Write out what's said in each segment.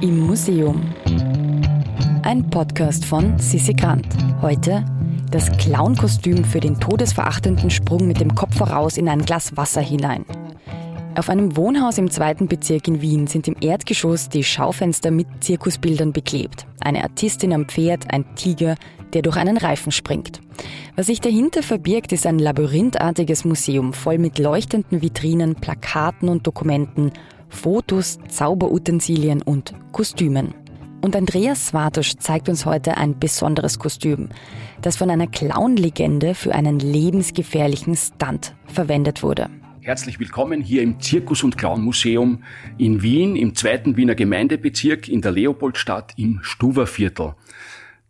Im Museum. Ein Podcast von Sissi Grant. Heute das Clownkostüm für den todesverachtenden Sprung mit dem Kopf voraus in ein Glas Wasser hinein. Auf einem Wohnhaus im zweiten Bezirk in Wien sind im Erdgeschoss die Schaufenster mit Zirkusbildern beklebt. Eine Artistin am Pferd, ein Tiger, der durch einen Reifen springt. Was sich dahinter verbirgt, ist ein labyrinthartiges Museum voll mit leuchtenden Vitrinen, Plakaten und Dokumenten, Fotos, Zauberutensilien und Kostümen. Und Andreas Swartusch zeigt uns heute ein besonderes Kostüm, das von einer Clown-Legende für einen lebensgefährlichen Stunt verwendet wurde. Herzlich willkommen hier im Zirkus- und Clown-Museum in Wien, im zweiten Wiener Gemeindebezirk in der Leopoldstadt im Stuwerviertel.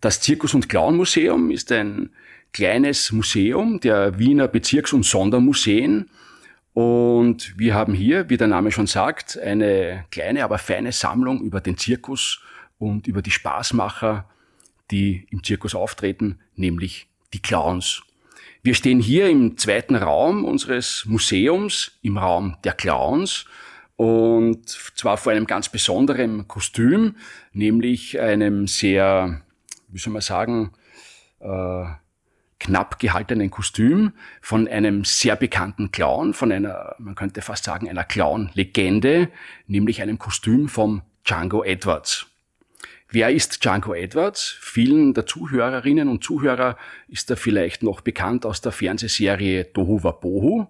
Das Zirkus- und Clown-Museum ist ein kleines Museum der Wiener Bezirks- und Sondermuseen. Und wir haben hier, wie der Name schon sagt, eine kleine, aber feine Sammlung über den Zirkus und über die Spaßmacher, die im Zirkus auftreten, nämlich die Clowns. Wir stehen hier im zweiten Raum unseres Museums, im Raum der Clowns, und zwar vor einem ganz besonderen Kostüm, nämlich einem sehr, wie soll man sagen, äh, knapp gehaltenen Kostüm von einem sehr bekannten Clown, von einer, man könnte fast sagen, einer Clown-Legende, nämlich einem Kostüm vom Django Edwards. Wer ist Django Edwards? Vielen der Zuhörerinnen und Zuhörer ist er vielleicht noch bekannt aus der Fernsehserie Tohu Wabohu,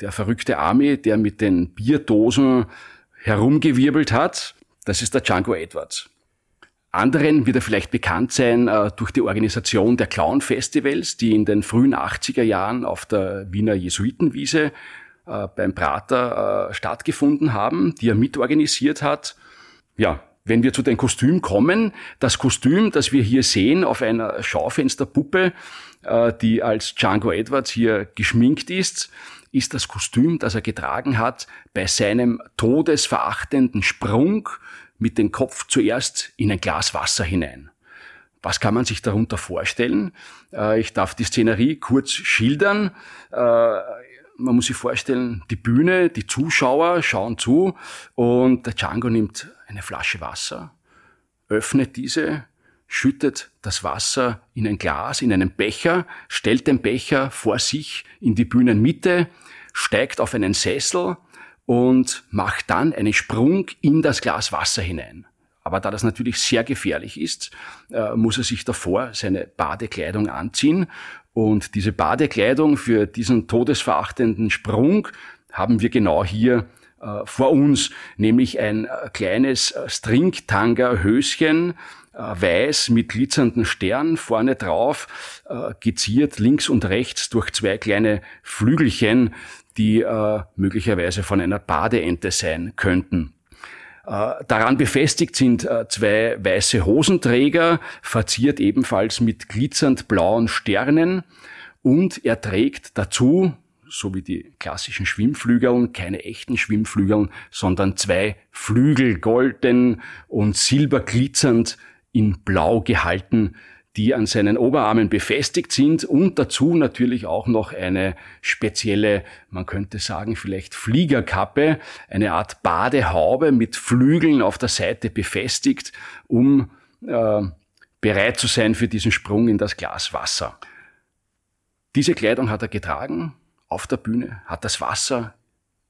der verrückte Army, der mit den Bierdosen herumgewirbelt hat. Das ist der Django Edwards. Anderen wird er vielleicht bekannt sein äh, durch die Organisation der Clown-Festivals, die in den frühen 80er Jahren auf der Wiener Jesuitenwiese äh, beim Prater äh, stattgefunden haben, die er mitorganisiert hat. Ja, wenn wir zu den Kostümen kommen, das Kostüm, das wir hier sehen auf einer Schaufensterpuppe, äh, die als Django Edwards hier geschminkt ist, ist das Kostüm, das er getragen hat bei seinem todesverachtenden Sprung mit dem Kopf zuerst in ein Glas Wasser hinein. Was kann man sich darunter vorstellen? Äh, ich darf die Szenerie kurz schildern. Äh, man muss sich vorstellen, die Bühne, die Zuschauer schauen zu und der Django nimmt eine Flasche Wasser, öffnet diese, schüttet das Wasser in ein Glas, in einen Becher, stellt den Becher vor sich in die Bühnenmitte, steigt auf einen Sessel und macht dann einen Sprung in das Glas Wasser hinein. Aber da das natürlich sehr gefährlich ist, äh, muss er sich davor seine Badekleidung anziehen. Und diese Badekleidung für diesen todesverachtenden Sprung haben wir genau hier vor uns, nämlich ein äh, kleines äh, Stringtanga-Höschen, weiß mit glitzernden Sternen vorne drauf, geziert links und rechts durch zwei kleine Flügelchen, die möglicherweise von einer Badeente sein könnten. Daran befestigt sind zwei weiße Hosenträger, verziert ebenfalls mit glitzernd blauen Sternen und er trägt dazu, so wie die klassischen Schwimmflügeln, keine echten Schwimmflügeln, sondern zwei Flügel, golden und silberglitzernd in Blau gehalten, die an seinen Oberarmen befestigt sind und dazu natürlich auch noch eine spezielle, man könnte sagen, vielleicht Fliegerkappe, eine Art Badehaube mit Flügeln auf der Seite befestigt, um äh, bereit zu sein für diesen Sprung in das Glas Wasser. Diese Kleidung hat er getragen, auf der Bühne, hat das Wasser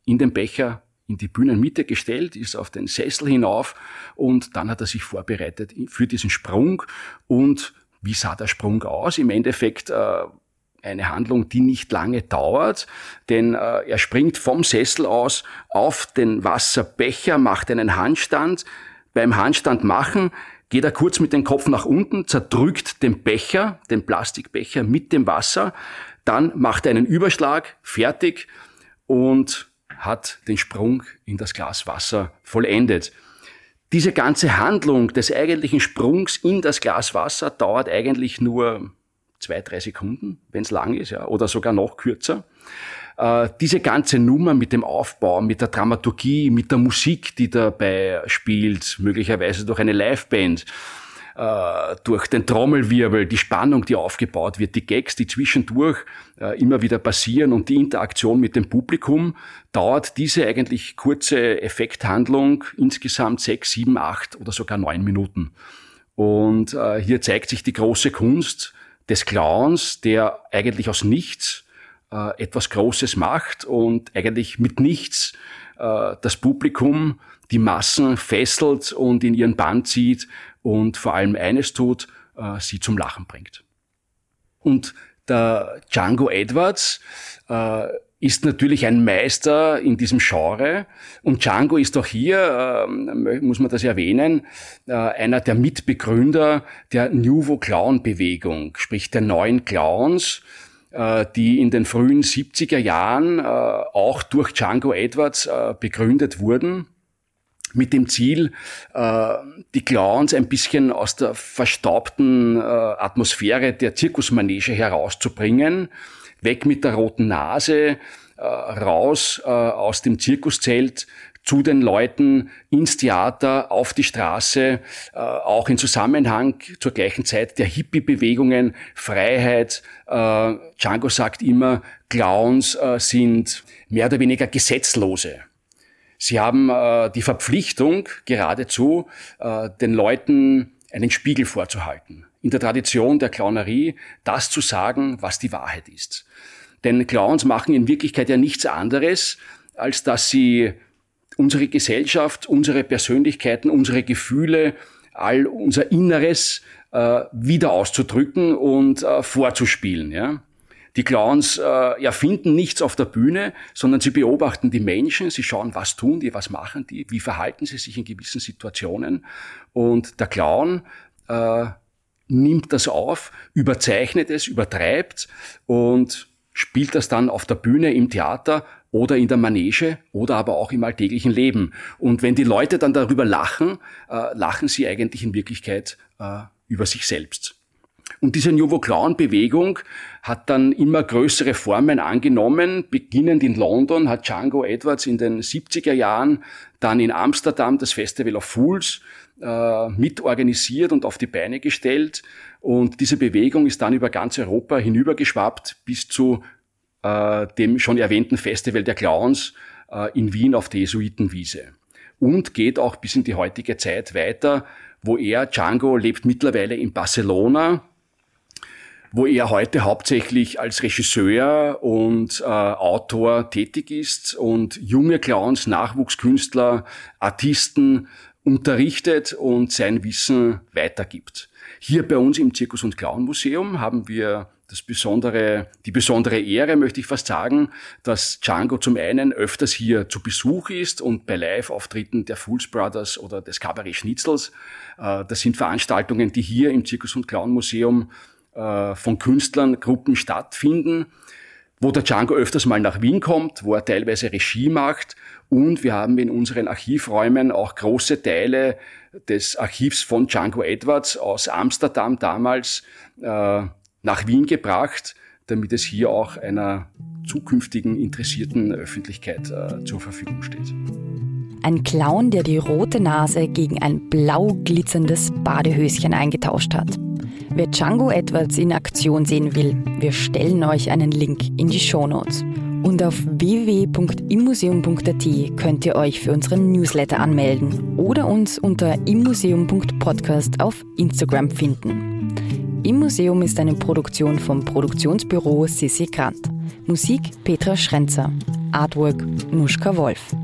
in den Becher in die Bühnenmitte gestellt, ist auf den Sessel hinauf und dann hat er sich vorbereitet für diesen Sprung. Und wie sah der Sprung aus? Im Endeffekt äh, eine Handlung, die nicht lange dauert, denn äh, er springt vom Sessel aus auf den Wasserbecher, macht einen Handstand. Beim Handstand machen geht er kurz mit dem Kopf nach unten, zerdrückt den Becher, den Plastikbecher mit dem Wasser, dann macht er einen Überschlag, fertig und hat den Sprung in das Glas Wasser vollendet. Diese ganze Handlung des eigentlichen Sprungs in das Glas Wasser dauert eigentlich nur zwei, drei Sekunden, wenn es lang ist, ja, oder sogar noch kürzer. Äh, diese ganze Nummer mit dem Aufbau, mit der Dramaturgie, mit der Musik, die dabei spielt, möglicherweise durch eine Liveband, äh, durch den Trommelwirbel, die Spannung, die aufgebaut wird, die Gags, die zwischendurch äh, immer wieder passieren und die Interaktion mit dem Publikum, dauert diese eigentlich kurze Effekthandlung insgesamt sechs, sieben, acht oder sogar neun Minuten. Und äh, hier zeigt sich die große Kunst des Clowns, der eigentlich aus nichts äh, etwas Großes macht und eigentlich mit nichts äh, das Publikum, die Massen fesselt und in ihren Bann zieht und vor allem eines tut, äh, sie zum Lachen bringt. Und der Django Edwards äh, ist natürlich ein Meister in diesem Genre. Und Django ist auch hier, äh, muss man das erwähnen, äh, einer der Mitbegründer der Nouveau Clown Bewegung, sprich der neuen Clowns, die in den frühen 70er Jahren äh, auch durch Django Edwards äh, begründet wurden. Mit dem Ziel, die Clowns ein bisschen aus der verstaubten Atmosphäre der Zirkusmanege herauszubringen, weg mit der roten Nase, raus aus dem Zirkuszelt zu den Leuten ins Theater, auf die Straße, äh, auch in Zusammenhang zur gleichen Zeit der Hippie-Bewegungen, Freiheit. Äh, Django sagt immer, Clowns äh, sind mehr oder weniger Gesetzlose. Sie haben die Verpflichtung, geradezu den Leuten einen Spiegel vorzuhalten. In der Tradition der Clownerie das zu sagen, was die Wahrheit ist. Denn Clowns machen in Wirklichkeit ja nichts anderes, als dass sie unsere Gesellschaft, unsere Persönlichkeiten, unsere Gefühle, all unser Inneres äh, wieder auszudrücken und äh, vorzuspielen. Ja? Die Clowns äh, erfinden nichts auf der Bühne, sondern sie beobachten die Menschen, sie schauen, was tun die, was machen die, wie verhalten sie sich in gewissen Situationen. Und der Clown äh, nimmt das auf, überzeichnet es, übertreibt und spielt das dann auf der Bühne im Theater oder in der Manege oder aber auch im alltäglichen Leben. Und wenn die Leute dann darüber lachen, äh, lachen sie eigentlich in Wirklichkeit äh, über sich selbst. Und diese Nouveau Clown Bewegung hat dann immer größere Formen angenommen. Beginnend in London hat Django Edwards in den 70er Jahren dann in Amsterdam das Festival of Fools äh, mitorganisiert und auf die Beine gestellt. Und diese Bewegung ist dann über ganz Europa hinübergeschwappt bis zu äh, dem schon erwähnten Festival der Clowns äh, in Wien auf der Jesuitenwiese. Und geht auch bis in die heutige Zeit weiter, wo er, Django, lebt mittlerweile in Barcelona, wo er heute hauptsächlich als Regisseur und äh, Autor tätig ist und junge Clowns, Nachwuchskünstler, Artisten unterrichtet und sein Wissen weitergibt. Hier bei uns im Zirkus- und Clown Museum haben wir das besondere, die besondere Ehre, möchte ich fast sagen, dass Django zum einen öfters hier zu Besuch ist und bei Live-Auftritten der Fools Brothers oder des Cabaret Schnitzels. Äh, das sind Veranstaltungen, die hier im Zirkus- und Clown-Museum äh, von Künstlern, Gruppen stattfinden, wo der Django öfters mal nach Wien kommt, wo er teilweise Regie macht und wir haben in unseren Archivräumen auch große Teile des Archivs von Django Edwards aus Amsterdam damals äh, nach Wien gebracht, damit es hier auch einer zukünftigen interessierten Öffentlichkeit äh, zur Verfügung steht. Ein Clown, der die rote Nase gegen ein blau glitzerndes Badehöschen eingetauscht hat. Wer Django Edwards in Aktion sehen will, wir stellen euch einen Link in die Shownotes. Und auf www.immuseum.at könnt ihr euch für unseren Newsletter anmelden oder uns unter immuseum.podcast auf Instagram finden. Im Museum ist eine Produktion vom Produktionsbüro Sissi Grant. Musik Petra Schrenzer. Artwork Nuschka Wolf.